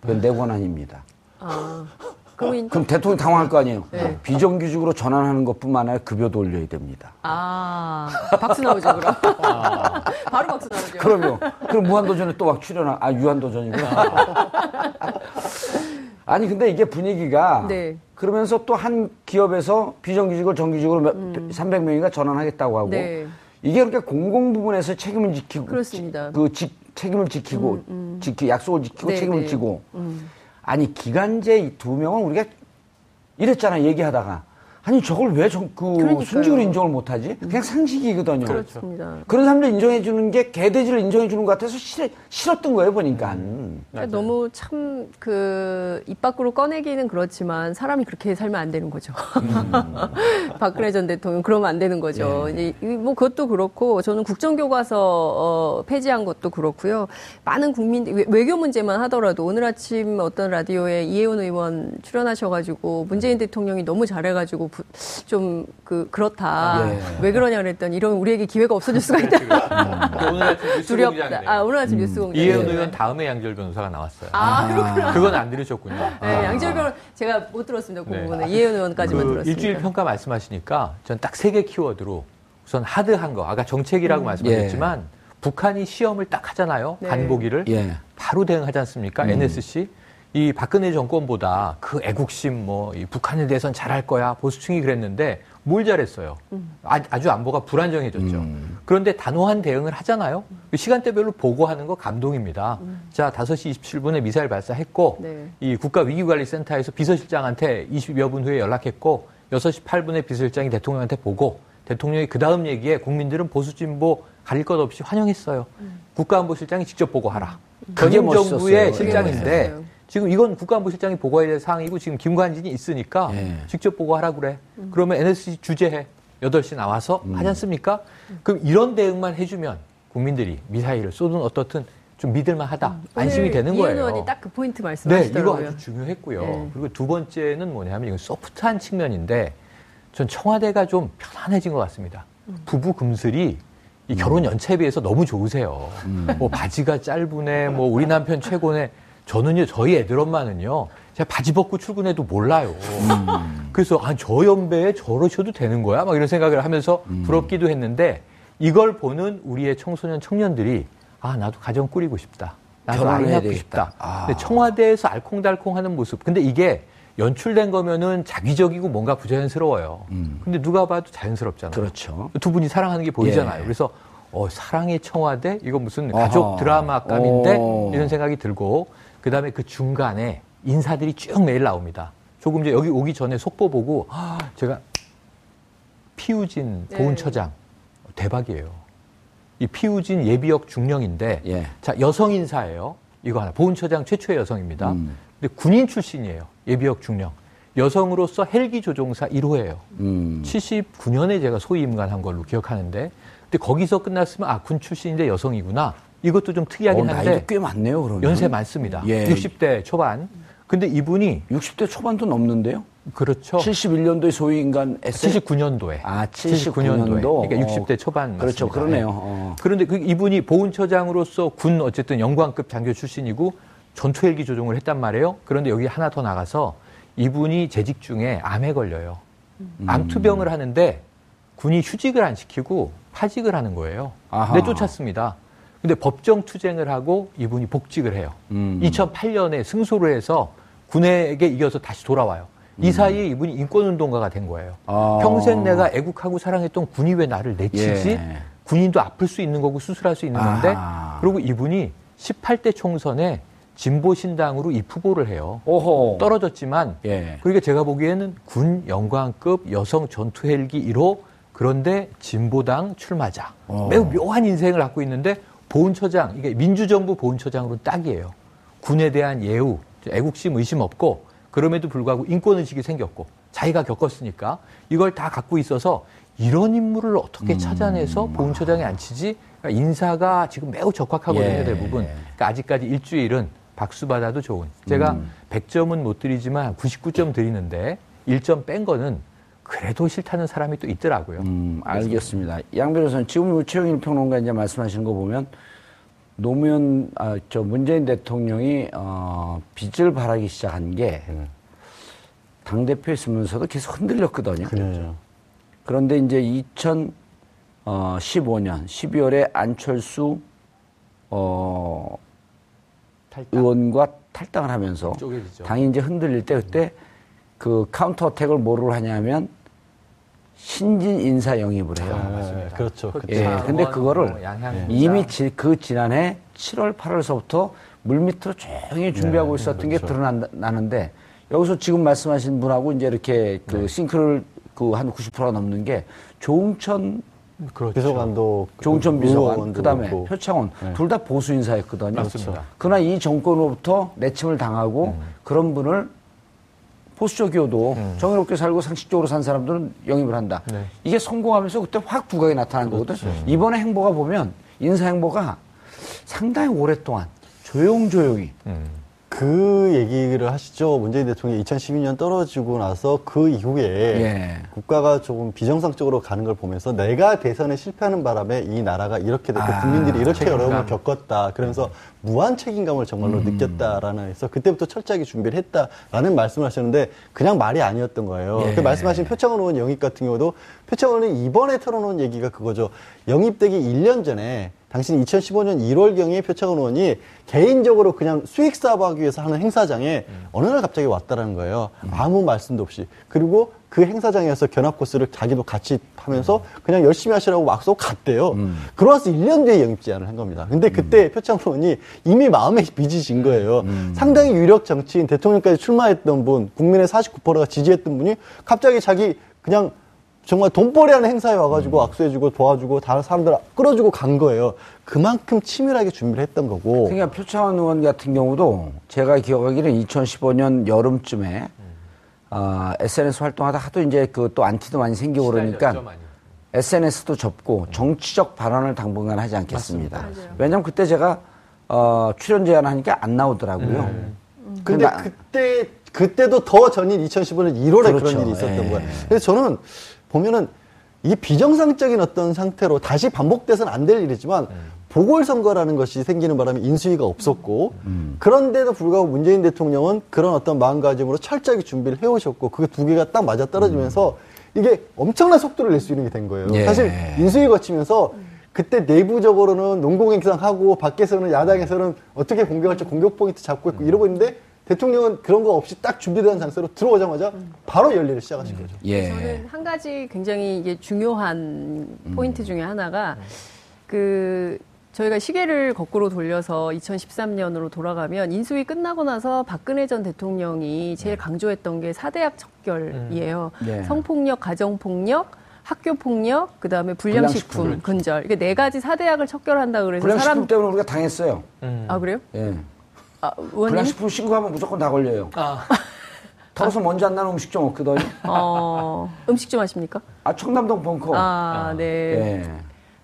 그건 내 권한입니다. 아, 그럼 인- 그럼 대통령 당황할 거 아니에요. 네. 비정규직으로 전환하는 것뿐만 아니라 급여도 올려야 됩니다. 아 박수 나오죠 그럼 바로 박수 나오죠. 그럼요. 그럼 무한도전에 또 막 출연하, 아, 유한도전이구나. 아니, 근데 이게 분위기가. 네. 그러면서 또 한 기업에서 비정규직을 정규직으로 몇, 300명인가 전환하겠다고 하고. 음. 네. 이게 그렇게 공공 부분에서 책임을 지키고. 그렇습니다. 음, 그 지, 책임을 지키고, 지키, 약속을 지키고 네, 책임을 네. 지고. 아니, 기간제 이두 명은 우리가 이랬잖아, 얘기하다가. 아니, 저걸 왜 정, 그, 그러니까요. 음. 순직으로 인정을 못하지? 그냥 상식이거든요. 그렇습니다. 그런 사람들 인정해 주는 게 개돼지를 인정해 주는 것 같아서 싫, 싫었던 거예요 보니까. 그러니까 너무 참 그 입 밖으로 꺼내기는 그렇지만 사람이 그렇게 살면 안 되는 거죠. 박근혜 전 대통령 그러면 안 되는 거죠. 이- 뭐 그것도 그렇고 저는 국정교과서 어, 폐지한 것도 그렇고요. 많은 국민 외- 외교 문제만 하더라도 오늘 아침 어떤 라디오에 이혜원 의원 출연하셔가지고 문재인 대통령이 너무 잘해가지고 좀 그 그렇다. 예. 왜 그러냐 그랬더니 이런 우리에게 기회가 없어질 수가 있다. 그 오늘 아침 뉴스 두렵다. 공장이네요. 아 오늘 아침 뉴스 공장. 이혜원 의원 다음에 양절 변호사가 나왔어요. 아 그렇구나. 그건 안 들으셨군요. 네, 양절변 제가 못 들었습니다. 그 네. 부분은 이혜원 의원까지만 그 들었습니다. 일주일 평가 말씀하시니까 전 딱 세 개 키워드로 우선 하드한 거 아까 정책이라고 음. 말씀하셨지만 북한이 시험을 딱 하잖아요 네. 반보기를 예. 바로 대응하지 않습니까 NSC 이 박근혜 정권보다 그 애국심 뭐이 북한에 대해서는 잘할 거야 보수층이 그랬는데 뭘 잘했어요 아, 주 안보가 불안정해졌죠 그런데 단호한 대응을 하잖아요 그 시간대별로 보고하는 거 감동입니다 자 5시 27분에 미사일 발사했고 네. 이 국가위기관리센터에서 비서실장한테 20여 분 후에 연락했고 6시 8분에 비서실장이 대통령한테 보고 대통령이 그 다음 얘기에 국민들은 보수 진보 가릴 것 없이 환영했어요. 국가안보실장이 직접 보고하라. 그게 전임 정부의 멋있었어요. 실장인데 멋있었어요. 지금 이건 국가안보실장이 보고해야 될 사항이고 지금 김관진이 있으니까 예. 직접 보고하라 그래. 그러면 NSC 주재해. 8시 나와서 음. 하지 않습니까? 그럼 이런 대응만 해주면 국민들이 미사일을 쏘든 어떻든 좀 믿을만 하다. 안심이 되는 거예요. 의원이 딱 그 포인트 네, 말씀하시더라고요. 이거 아주 중요했고요. 네. 그리고 두 번째는 뭐냐면 이건 소프트한 측면인데 전 청와대가 좀 편안해진 것 같습니다. 부부 금슬이 이 결혼 연차에 비해서 너무 좋으세요. 뭐 바지가 짧으네, 뭐 우리 남편 최고네. 저는요, 저희 애들 엄마는요, 제가 바지 벗고 출근해도 몰라요. 그래서, 아, 저 연배에 저러셔도 되는 거야? 막 이런 생각을 하면서 부럽기도 했는데, 이걸 보는 우리의 청소년 청년들이, 아, 나도 가정 꾸리고 싶다. 나도 아이 낳고. 싶다. 아. 근데 청와대에서 알콩달콩 하는 모습. 근데 이게 연출된 거면은 자기적이고 뭔가 부자연스러워요. 근데 누가 봐도 자연스럽잖아요. 그렇죠. 두 분이 사랑하는 게 보이잖아요. 예. 그래서 어, 사랑의 청와대? 이거 무슨 가족 아하. 드라마감인데? 오. 이런 생각이 들고, 그 다음에 그 중간에 인사들이 쭉 매일 나옵니다. 조금 전에 여기 오기 전에 속보 보고, 아, 제가 피우진 네. 보훈처장. 대박이에요. 이 피우진 예비역 중령인데, 예. 자, 여성 인사예요. 이거 하나. 보훈처장 최초의 여성입니다. 음. 근데 군인 출신이에요. 예비역 중령. 여성으로서 헬기 조종사 1호예요. 음. 79년에 제가 소위 임관한 걸로 기억하는데, 근데 거기서 끝났으면 아, 군 출신인데 여성이구나. 이것도 좀 어, 특이하긴 나이도 한데, 꽤 많네요, 그러면. 연세 많습니다. 예. 60대 초반. 근데 이분이, 60대 초반도 넘는데요? 그렇죠. 71년도에 소위 인간 에세 79년도에. 아, 79년도. 그러니까 어. 60대 초반. 그렇죠, 맞습니다. 그러네요. 예. 어. 그런데 그 이분이 보훈처장으로서 군 어쨌든 영광급 장교 출신이고 전투 헬기 조종을 했단 말이에요. 그런데 여기 하나 더 나가서 이분이 재직 중에 암에 걸려요. 음. 암투병을 하는데 군이 휴직을 안 시키고 파직을 하는 거예요. 아하. 내쫓았습니다. 근데 법정 투쟁을 하고 이분이 복직을 해요. 음. 2008년에 승소를 해서 군에게 이겨서 다시 돌아와요. 이 사이에 이분이 인권운동가가 된 거예요. 음. 아. 평생 내가 애국하고 사랑했던 군이 왜 나를 내치지? 예. 군인도 아플 수 있는 거고 수술할 수 있는 건데 아하. 그리고 이분이 18대 총선에 진보신당으로 입후보를 해요. 오호. 떨어졌지만 예. 그러니까 제가 보기에는 군 영광급 여성 전투 헬기 1호 그런데 진보당 출마자 어. 매우 묘한 인생을 갖고 있는데 보훈처장 이게 민주정부 보훈처장으로 딱이에요. 군에 대한 예우, 애국심 의심 없고 그럼에도 불구하고 인권 의식이 생겼고 자기가 겪었으니까 이걸 다 갖고 있어서 이런 인물을 어떻게 음. 찾아내서 보훈처장에 앉히지? 그러니까 인사가 지금 매우 적확하거든요 예. 대부분. 그러니까 아직까지 일주일은 박수 받아도 좋은. 제가 음. 100점은 못 드리지만 99점 드리는데 1점 뺀 거는 그래도 싫다는 사람이 또 있더라고요. 음, 알겠습니다. 양 변호사는 지금 최영일 평론가 이제 말씀하시는 거 보면 노무현 아, 저 문재인 대통령이 어, 빚을 바라기 시작한 게당 대표 있으면서도 계속 흔들렸거든요. 그렇죠. 그런데 이제 2015년 12월에 안철수 어, 탈당. 의원과 탈당을 하면서 쪼개지죠. 당이 이제 흔들릴 때 그때 그 counter attack을 뭐로 하냐면 신진 인사 영입을 해요. 아, 그렇죠. 그 예, 근데 그거를 뭐 양향 이미. 지, 그 지난해 7월, 8월서부터 물밑으로 조용히 준비하고 있었던 게 드러나는데 여기서 지금 말씀하신 분하고 이제 이렇게 그 sync를 그 한 90%가 넘는 게 조웅천 그렇죠. 비서관도 조웅천 비서관, 그 다음에 그렇고. 표창원 둘다 보수 인사였거든요. 맞습니다. 그러나 이 정권으로부터 내침을 당하고 그런 분을 보수적이어도 정의롭게 살고 상식적으로 산 사람들은 영입을 한다. 네. 이게 성공하면서 그때 확 부각이 나타난 거거든. 이번에 행보가 보면 인사 행보가 상당히 오랫동안 조용조용히 음. 그 얘기를 하시죠. 문재인 대통령이 2012년 떨어지고 나서 그 이후에 예. 국가가 조금 비정상적으로 가는 걸 보면서 내가 대선에 실패하는 바람에 이 나라가 이렇게 됐고 아, 국민들이 이렇게 책임감. 어려움을 겪었다. 그러면서 무한 책임감을 정말로 느꼈다라는 해서 그때부터 철저하게 준비를 했다라는 말씀을 하셨는데 그냥 말이 아니었던 거예요. 예. 그 말씀하신 표창원 의원 영입 같은 경우도 표창원이 이번에 털어놓은 얘기가 그거죠. 영입되기 1년 전에 당신 2015년 1월경에 표창원 의원이 개인적으로 그냥 수익 사업하기 위해서 하는 행사장에 어느 날 갑자기 왔다라는 거예요. 아무 말씀도 없이. 그리고 그 행사장에서 견학 코스를 자기도 같이 하면서 그냥 열심히 하시라고 막 쏘고 갔대요. 그러고 나서 1년 뒤에 영입 제안을 한 겁니다. 근데 그때 표창원 의원이 이미 마음에 빚이 진 거예요. 상당히 유력 정치인 대통령까지 출마했던 분, 국민의 49%가 지지했던 분이 갑자기 자기 그냥 정말 돈벌이 하는 행사에 와가지고 악수해주고 도와주고 다른 사람들 끌어주고 간 거예요. 그만큼 치밀하게 준비를 했던 거고. 그러니까 표창원 의원 같은 경우도 제가 기억하기로는 2015년 여름쯤에 아, SNS 활동하다 하도 이제 그 또 안티도 많이 생기고 그러니까. SNS도 접고 정치적 발언을 당분간 하지 않겠습니다. 왜냐면 그때 제가 어, 출연 제안하니까 안 나오더라고요. 근데 나- 그때 그때도 더 전인 2015년 1월에 그 그렇죠. 런 일이 있었던 예. 거예요. 그래서 저는 보면은 이 비정상적인 어떤 상태로 다시 반복돼서는 안 될 일이지만 보궐선거라는 것이 생기는 바람에 인수위가 없었고 그런데도 불구하고 문재인 대통령은 그런 어떤 마음가짐으로 철저하게 준비를 해오셨고 그게 두 개가 딱 맞아 떨어지면서 이게 엄청난 속도를 낼 수 있는 게 된 거예요. 예. 사실 인수위 거치면서 그때 내부적으로는 농공행상하고 밖에서는 야당에서는 어떻게 공격할지 공격 포인트 잡고 있고 이러고 있는데 대통령은 그런 거 없이 딱 준비된 상태로 들어오자마자 바로 열일을 시작하신 거죠. 예. 저는 한 가지 굉장히 이게 중요한 포인트 중에 하나가 그 저희가 시계를 거꾸로 돌려서 2013년으로 돌아가면 인수위 끝나고 나서 박근혜 전 대통령이 제일 강조했던 게 사대학 척결이에요. 음. 네. 성폭력, 가정폭력, 학교 폭력, 그 다음에 불량식품, 불량식품. 근절. 이게 네 가지 사대학을 척결한다 그래서 불량식품 사람 때문에 우리가 당했어요. 아 그래요? 예. 아, 의원님? 불량식품 신고하면 무조건 다 걸려요. 아, 털어서 먼지 안 나는 음식 좀 없거든요. 어, 음식 좀 하십니까? 아, 청담동 벙커. 아, 네. 예.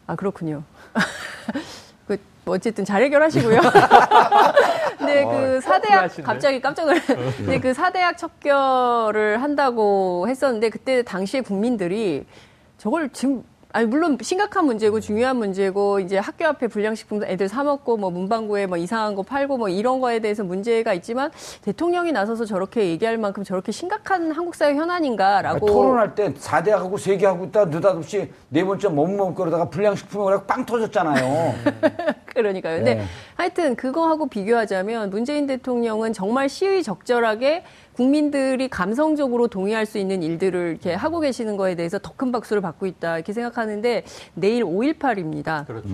아 그렇군요. 그 어쨌든 잘 해결하시고요. 근데 그 사대학 쿨하시네. 갑자기 깜짝 놀랐. 근데 그 사대학 척결을 한다고 했었는데 그때 당시에 국민들이 저걸 지금 아니 물론 심각한 문제고 중요한 문제고 이제 학교 앞에 불량식품 애들 사 먹고 뭐 문방구에 뭐 이상한 거 팔고 뭐 이런 거에 대해서 문제가 있지만 대통령이 나서서 저렇게 얘기할 만큼 저렇게 심각한 한국 사회 현안인가라고 아니, 토론할 때 4대하고 3개 하고 있다 느닷없이 네 번째 몸몸 거려다가 불량식품에 그래갖고 빵 터졌잖아요. 그러니까요. 근데 네. 하여튼 그거하고 비교하자면 문재인 대통령은 정말 시의 적절하게 국민들이 감성적으로 동의할 수 있는 일들을 이렇게 하고 계시는 거에 대해서 더 큰 박수를 받고 있다 이렇게 생각하는데 내일 5.18입니다. 그렇죠.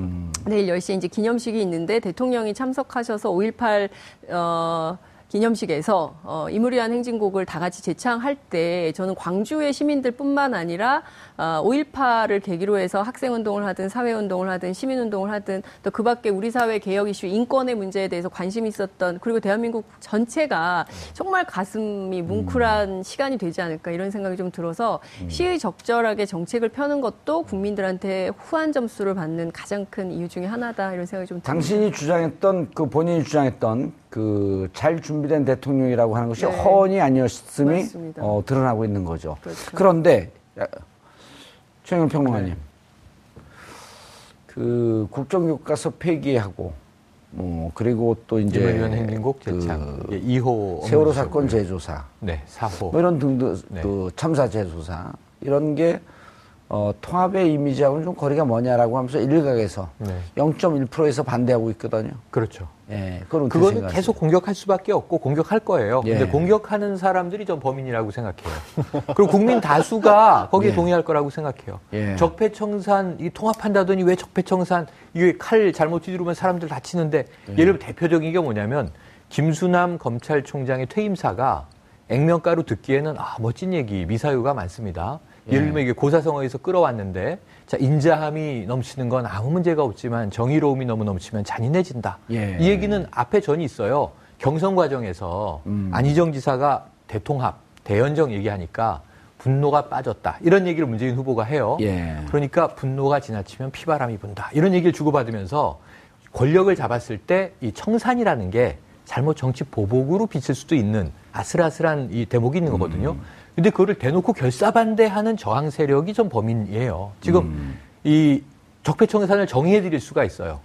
내일 10시에 이제 기념식이 있는데 대통령이 참석하셔서 5.18 어, 기념식에서 어, 이무리한 행진곡을 다 같이 재창할 때 저는 광주의 시민들뿐만 아니라 어, 5.18을 계기로 해서 학생운동을 하든 사회운동을 하든 시민운동을 하든 또 그 밖에 우리 사회 개혁 이슈 인권의 문제에 대해서 관심이 있었던 그리고 대한민국 전체가 정말 가슴이 뭉클한 시간이 되지 않을까 이런 생각이 좀 들어서 시의 적절하게 정책을 펴는 것도 국민들한테 후한 점수를 받는 가장 큰 이유 중에 하나다 이런 생각이 좀 듭니다. 당신이 주장했던 그 본인이 주장했던 그 잘 준비된 대통령이라고 하는 것이 네. 허언이 아니었음이 맞습니다. 어, 드러나고 있는 거죠. 그렇죠. 그런데 최영일 네. 평론가님, 그 국정교과서 폐기하고 뭐 그리고 또 이제 행진곡 재창 그 예, 2호 세월호 사건 재조사 네 4호 뭐 이런 등등 네. 그 참사 재조사 이런 게 어, 통합의 이미지하고는 좀 거리가 뭐냐라고 하면서 일각에서 네. 0.1%에서 반대하고 있거든요. 그렇죠. 예, 그건 어떻게 그거는? 계속 공격할 수밖에 없고 공격할 거예요. 예. 근데 공격하는 사람들이 전 범인이라고 생각해요. 그리고 국민 다수가 거기에 예. 동의할 거라고 생각해요. 예. 적폐청산 이 통합한다더니 왜 적폐청산 이게 칼 잘못 휘두르면 사람들 다치는데 예. 예를 들어 대표적인 게 뭐냐면 김수남 검찰총장의 퇴임사가 액면가로 듣기에는 아 멋진 얘기 미사유가 많습니다. 예를 들면 이게 고사성어에서 끌어왔는데 자 인자함이 넘치는 건 아무 문제가 없지만 정의로움이 너무 넘치면 잔인해진다. 예. 이 얘기는 앞에 전이 있어요. 경선 과정에서 음. 안희정 지사가 대통합, 대연정 얘기하니까 분노가 빠졌다. 이런 얘기를 문재인 후보가 해요. 예. 그러니까 분노가 지나치면 피바람이 분다. 이런 얘기를 주고받으면서 권력을 잡았을 때 이 청산이라는 게 잘못 정치 보복으로 비칠 수도 있는 아슬아슬한 이 대목이 있는 거거든요. 근데 그거를 대놓고 결사반대하는 저항 세력이 좀 범인이에요. 지금 이 적폐청산을 정의해 드릴 수가 있어요.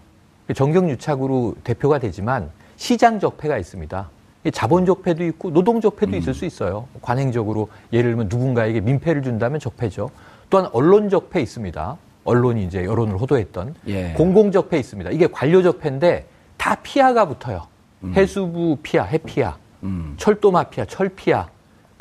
정경유착으로 대표가 되지만 시장 적폐가 있습니다. 이 자본 적폐도 있고 노동 적폐도 있을 수 있어요. 관행적으로 예를 들면 누군가에게 민폐를 준다면 적폐죠. 또한 언론 적폐 있습니다. 언론이 이제 여론을 호도했던 예. 공공 적폐 있습니다. 이게 관료 적폐인데 다 피아가 붙어요. 해수부 피아, 해피아, 음. 철도 마피아, 철피아,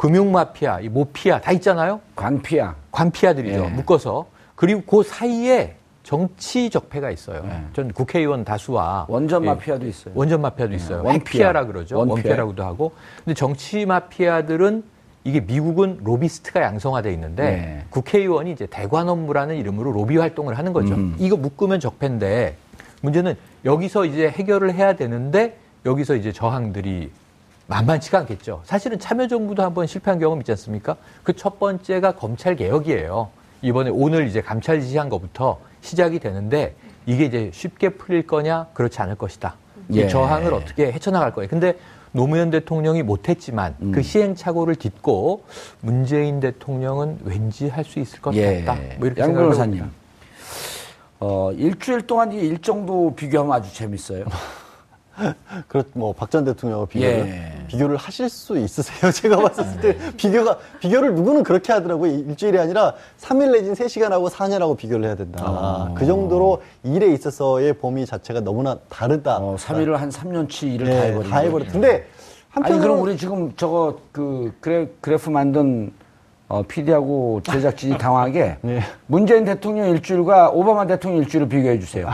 금융 마피아, 이 모피아 다 있잖아요. 관피아. 관피아들이죠. 예. 묶어서. 그리고 그 사이에 정치 적폐가 있어요. 예. 전 국회의원 다수와 원전 예, 마피아도 있어요. 원전 마피아도 있어요. 원피아. 원피아라 그러죠. 원피아. 원피아 라고도 하고. 근데 정치 마피아들은 이게 미국은 로비스트가 양성화돼 있는데 네. 국회의원이 이제 대관 업무라는 이름으로 로비 활동을 하는 거죠. 음. 이거 묶으면 적폐인데 문제는 여기서 이제 해결을 해야 되는데 여기서 이제 저항들이 만만치가 않겠죠. 사실은 참여정부도 한번 실패한 경험 있지 않습니까? 그 첫 번째가 검찰 개혁이에요. 이번에 오늘 이제 감찰 지시한 것부터 시작이 되는데 이게 이제 쉽게 풀릴 거냐? 그렇지 않을 것이다. 이 예. 저항을 어떻게 헤쳐나갈 거예요. 근데 노무현 대통령이 못했지만 음. 그 시행착오를 딛고 문재인 대통령은 왠지 할 수 있을 것 예. 같다. 뭐 이렇게 양 생각을 변호사님. 어, 일주일 동안 이 일정도 비교하면 아주 재밌어요. 그렇 뭐박 전 대통령과 비교를 예. 비교를 하실 수 있으세요? 제가 봤을 때 비교가 비교를 누구는 그렇게 하더라고요. 일주일이 아니라 3일 내진 3시간 하고 4년 하고 비교를 해야 된다. 아. 그 정도로 일에 있어서의 범위 자체가 너무나 다르다. 어, 3일을 한 3년치 일을 네, 다 해버린 다 해버렸. 근데 아니 한편으로 그럼 우리 지금 저거 그 그래, 그래프 만든 어, PD하고 제작진이 당황하게 네. 문재인 대통령 일주일과 오바마 대통령 일주일을 비교해 주세요.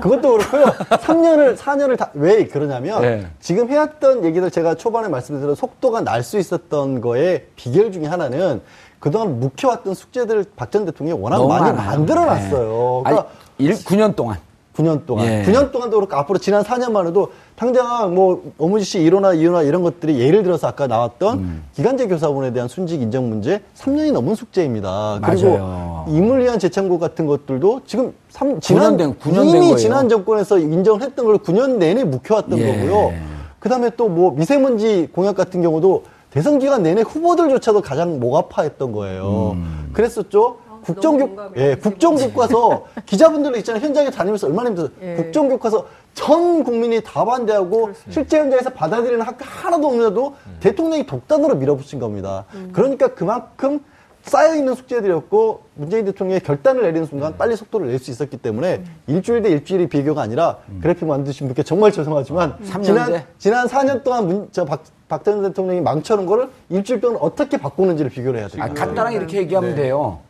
그것도 그렇고요. 3년을 4년을 다 왜 그러냐면 네. 지금 해왔던 얘기들 제가 초반에 말씀드린 속도가 날 수 있었던 거에 비결 중에 하나는 그동안 묵혀왔던 숙제들을 박 전 대통령이 워낙 많이. 만들어놨어요. 네. 그러니까 아니, 일, 9년 동안. 9년 동안. 예. 9년 동안도 그렇고 앞으로 지난 4년만 해도 당장 뭐 어무지 씨 1호나 2호나 이런 것들이 예를 들어서 아까 나왔던 음. 기간제 교사분에 대한 순직 인정 문제 3년이 넘은 숙제입니다. 맞아요. 그리고 임을 위한 재창고 같은 것들도 지금 3, 지난 된- 9년 된 이미 거예요. 지난 정권에서 인정을 했던 걸 9년 내내 묵혀왔던 예. 거고요. 그다음에 또 뭐 미세먼지 공약 같은 경우도 대선 기간 내내 후보들조차도 가장 목 아파했던 거예요. 음. 그랬었죠. 국정교. 예, 국정교과서 기자분들 있잖아요. 현장에 다니면서 얼마나 힘들어요. 예. 국정교과서 전 국민이 다 반대하고 실제 현장에서 받아들이는 학교 하나도 없는데도 대통령이 독단으로 밀어붙인 겁니다. 그러니까 그만큼 쌓여있는 숙제들이었고 문재인 대통령이 결단을 내리는 순간 빨리 속도를 낼 수 있었기 때문에 일주일 대 일주일이 비교가 아니라 그래픽 만드신 분께 정말 죄송하지만 삼 지난? 지난 4년 동안 문, 저 박, 박전 대통령이 망쳐놓은 거를 일주일 동안 어떻게 바꾸는지를 비교를 해야 돼요. 아, 간단하게 이렇게 얘기하면 돼요.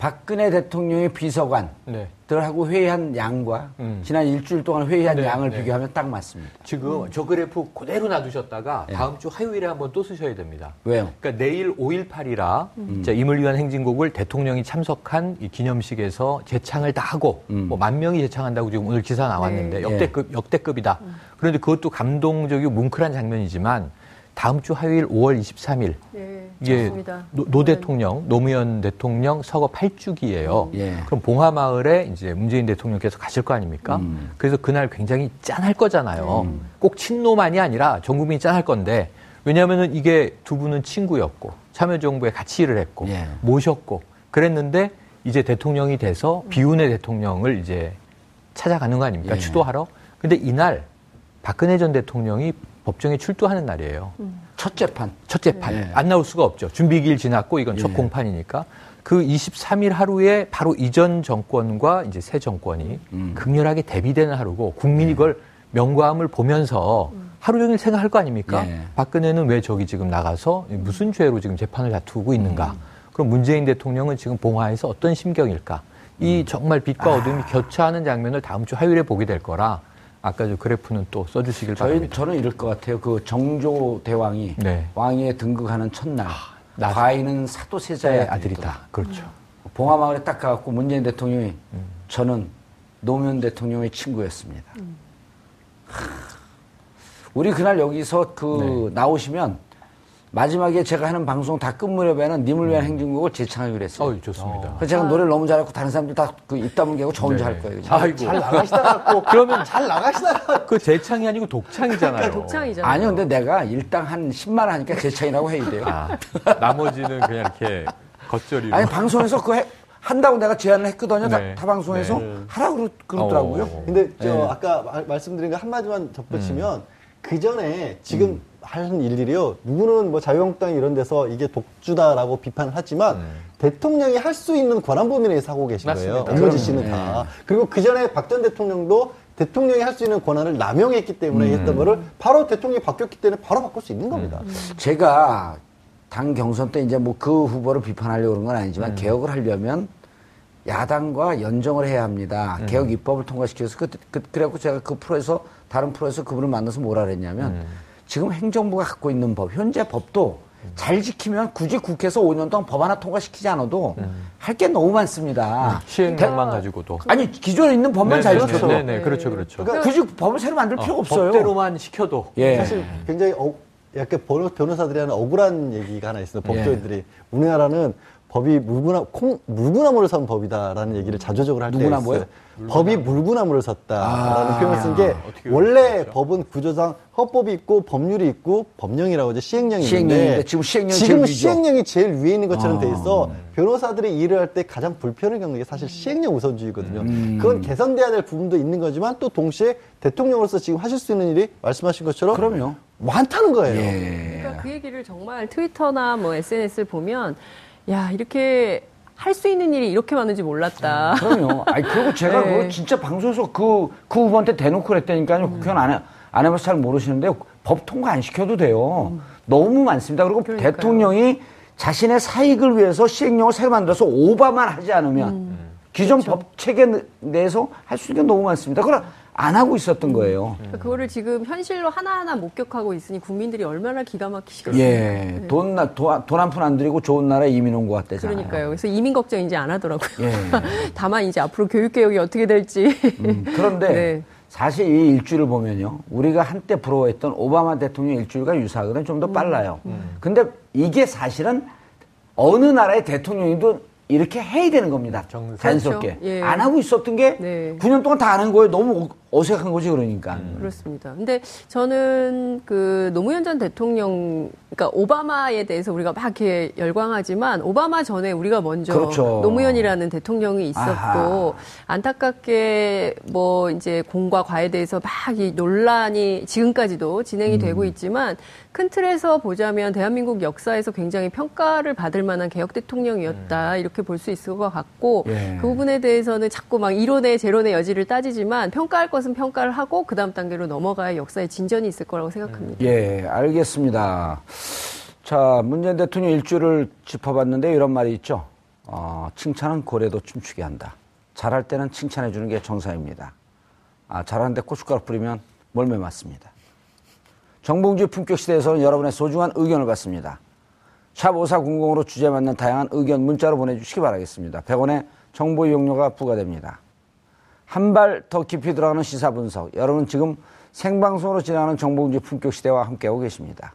박근혜 대통령의 비서관들하고 네. 회의한 양과 음. 지난 일주일 동안 회의한 네, 양을 네. 비교하면 딱 맞습니다. 지금 저 그래프 그대로 놔두셨다가 예. 다음 주 화요일에 한번 또 쓰셔야 됩니다. 왜요? 그러니까 내일 5.18이라 임을 위한 행진곡을 대통령이 참석한 이 기념식에서 재창을 다 하고 음. 뭐만 명이 재창한다고 지금 오늘 기사 나왔는데 네. 역대급 역대급이다. 그런데 그것도 감동적이고 뭉클한 장면이지만 다음 주 화요일 5월 23일 네, 이게 좋습니다. 노, 노 대통령, 노무현 대통령 서거 8주기예요. 예. 그럼 봉하마을에 이제 문재인 대통령께서 가실 거 아닙니까? 음. 그래서 그날 굉장히 짠할 거잖아요. 꼭 친노만이 아니라 전 국민이 짠할 건데 왜냐하면은 이게 두 분은 친구였고 참여정부에 같이 일을 했고 예. 모셨고 그랬는데 이제 대통령이 돼서 비운의 대통령을 이제 찾아가는 거 아닙니까? 예. 추도하러. 근데 이날 박근혜 전 대통령이 법정에 출두하는 날이에요. 첫 재판. 첫 재판 예. 안 나올 수가 없죠. 준비기일 지났고 이건 첫 예. 공판이니까 그 23일 하루에 바로 이전 정권과 이제 새 정권이 음. 극렬하게 대비되는 하루고 국민이 이걸 명과함을 보면서 하루 종일 생각할 거 아닙니까? 예. 박근혜는 왜 저기 지금 나가서 무슨 죄로 지금 재판을 다투고 있는가? 그럼 문재인 대통령은 지금 봉화에서 어떤 심경일까? 이 정말 빛과 어둠이 교차하는 장면을 다음 주 화요일에 보게 될 거라 아까 저 그래프는 또 써주시길 저희, 바랍니다. 저는 이럴 것 같아요. 그 정조 대왕이 네. 왕위에 등극하는 첫날 나- 과인은 사도세자의 의 아들이다. 아들이다. 그렇죠. 봉화마을에 딱 가갖고 문재인 대통령이 저는 노무현 대통령의 친구였습니다. 하, 우리 그날 여기서 그 나오시면 마지막에 제가 하는 방송 다 끝 무렵에는 님을 위한 행진곡을 재창하기로 했어요. 어, 좋습니다. 그래서 제가 노래를 너무 잘하고 다른 사람들 다그 입담을 개고 저 혼자 할 거예요. 아이고. 잘 나가시다가 그러면 잘 나가시다가 그 재창이 아니고 독창이잖아요. 독창이잖아요. 아니요, 근데 내가 일당 한 10만 원 하니까 재창이라고 해야 돼요. 아, 나머지는 그냥 이렇게 겉절이로. 아니 방송에서 그거 해- 한다고 내가 제안을 했거든요. 다- 네. 타, 방송에서 네. 하라고 그러- 그러더라고요. 어. 근데 저 네. 아까 말- 말씀드린 거 한마디만 덧붙이면 그 전에 지금 하는 일들이요. 누구는 뭐 자유한국당 이런 데서 이게 독주다라고 비판을 하지만 대통령이 할 수 있는 권한 범위 내에서 하고 계신 거예요. 맞습니다. 업무지 그럼요. 씨는 다. 그리고 그 전에 박 전 대통령도 대통령이 할 수 있는 권한을 남용했기 때문에 했던 거를 바로 대통령이 바뀌었기 때문에 바로 바꿀 수 있는 겁니다. 제가 당 경선 때 이제 뭐 그 후보를 비판하려고 그런 건 아니지만 개혁을 하려면 야당과 연정을 해야 합니다. 개혁 입법을 통과시켜서 그, 그, 그 래갖고 제가 그 프로에서 다른 프로에서 그분을 만나서 뭐라 그랬냐면 지금 행정부가 갖고 있는 법, 현재 법도 잘 지키면 굳이 국회에서 5년 동안 법 하나 통과시키지 않아도 할게 너무 많습니다. 시행령만 가지고도. 아니 기존에 있는 법만 네, 잘 네, 지켜도 네, 네, 그렇죠, 그렇죠. 굳이 법을 새로 만들 필요가 어, 없어요. 법대로만 시켜도. 예. 사실 굉장히 어, 약간 변호, 변호사들이 하는 억울한 얘기가 하나 있어요. 예. 법조인들이 우리나라는 법이 물구나 콩 물구나무를 선 법이다라는 얘기를 자조적으로 할 때 있어요. 뭐요? 법이 물구나무를 섰다라는 아. 표현을 쓴 게 원래 그렇죠? 법은 구조상 헌법이 있고 법률이 있고 법령이라고 하죠 시행령이 시행령인데 있는데 지금 시행령이 지금. 시행령이 제일 위에 있는 것처럼 아. 돼 있어 변호사들이 일을 할 때 가장 불편을 겪는 게 사실 시행령 우선주의거든요. 음. 그건 개선돼야 될 부분도 있는 거지만 또 동시에 대통령으로서 지금 하실 수 있는 일이 말씀하신 것처럼 그럼요. 많다는 거예요. 예. 그러니까 그 얘기를 정말 트위터나 뭐 SNS를 보면 야 이렇게 할 수 있는 일이 이렇게 많은지 몰랐다. 그럼요. 아니, 그리고 제가 네. 그거 진짜 방송에서 그, 그 후보한테 대놓고 그랬다니까요. 국회의원 안, 해, 안 해봐서 잘 모르시는데 법 통과 안 시켜도 돼요. 너무 많습니다. 그리고 그러니까요. 대통령이 자신의 사익을 위해서 시행령을 새로 만들어서 오바만 하지 않으면 기존 법 체계 내에서 할 수 있는 게 너무 많습니다. 그걸 안 하고 있었던 거예요. 그러니까 그거를 지금 현실로 하나하나 목격하고 있으니 국민들이 얼마나 기가 막히시겠어요. 예, 돈, 돈 한 푼 안 들이고 좋은 나라에 이민 온 것 같대잖아요. 그러니까요. 그래서 이민 걱정 이제 안 하더라고요. 예. 다만 이제 앞으로 교육 개혁이 어떻게 될지. 음, 그런데 네. 사실 이 일주를 보면요. 우리가 한때 부러워했던 오바마 대통령 일주일과 유사하거든 좀더 음. 빨라요. 근데 이게 사실은 어느 나라의 대통령이도 이렇게 해야 되는 겁니다. 정상. 자연스럽게. 그렇죠. 예. 안 하고 있었던 게 네. 9년 동안 다 하는 거예요. 너무 어색한 거지 그러니까. 그렇습니다. 근데 저는 그 노무현 전 대통령, 그러니까 오바마에 대해서 우리가 막 이렇게 열광하지만 오바마 전에 우리가 먼저 그렇죠. 노무현이라는 대통령이 있었고 아하. 안타깝게 뭐 이제 공과 과에 대해서 막 이 논란이 지금까지도 진행이 음. 되고 있지만 큰 틀에서 보자면 대한민국 역사에서 굉장히 평가를 받을 만한 개혁 대통령이었다 이렇게 볼 수 있을 것 같고 예. 그 부분에 대해서는 자꾸 막 이론의 제론의 여지를 따지지만 평가할 것은 평가를 하고 그 다음 단계로 넘어가야 역사의 진전이 있을 거라고 생각합니다. 예, 알겠습니다. 자, 문재인 대통령 일주를 짚어봤는데 이런 말이 있죠. 어, 칭찬은 고래도 춤추게 한다. 잘할 때는 칭찬해 주는 게 정상입니다. 아, 잘하는데 고춧가루 뿌리면 몰매 맞습니다. 정봉주 품격 시대에서는 여러분의 소중한 의견을 받습니다. 샵 5400으로 주제 맞는 다양한 의견 문자로 보내주시기 바라겠습니다. 100원의 정보 이용료가 부과됩니다. 한 발 더 깊이 들어가는 시사 분석. 여러분 지금 생방송으로 진행하는 정봉주 품격 시대와 함께하고 계십니다.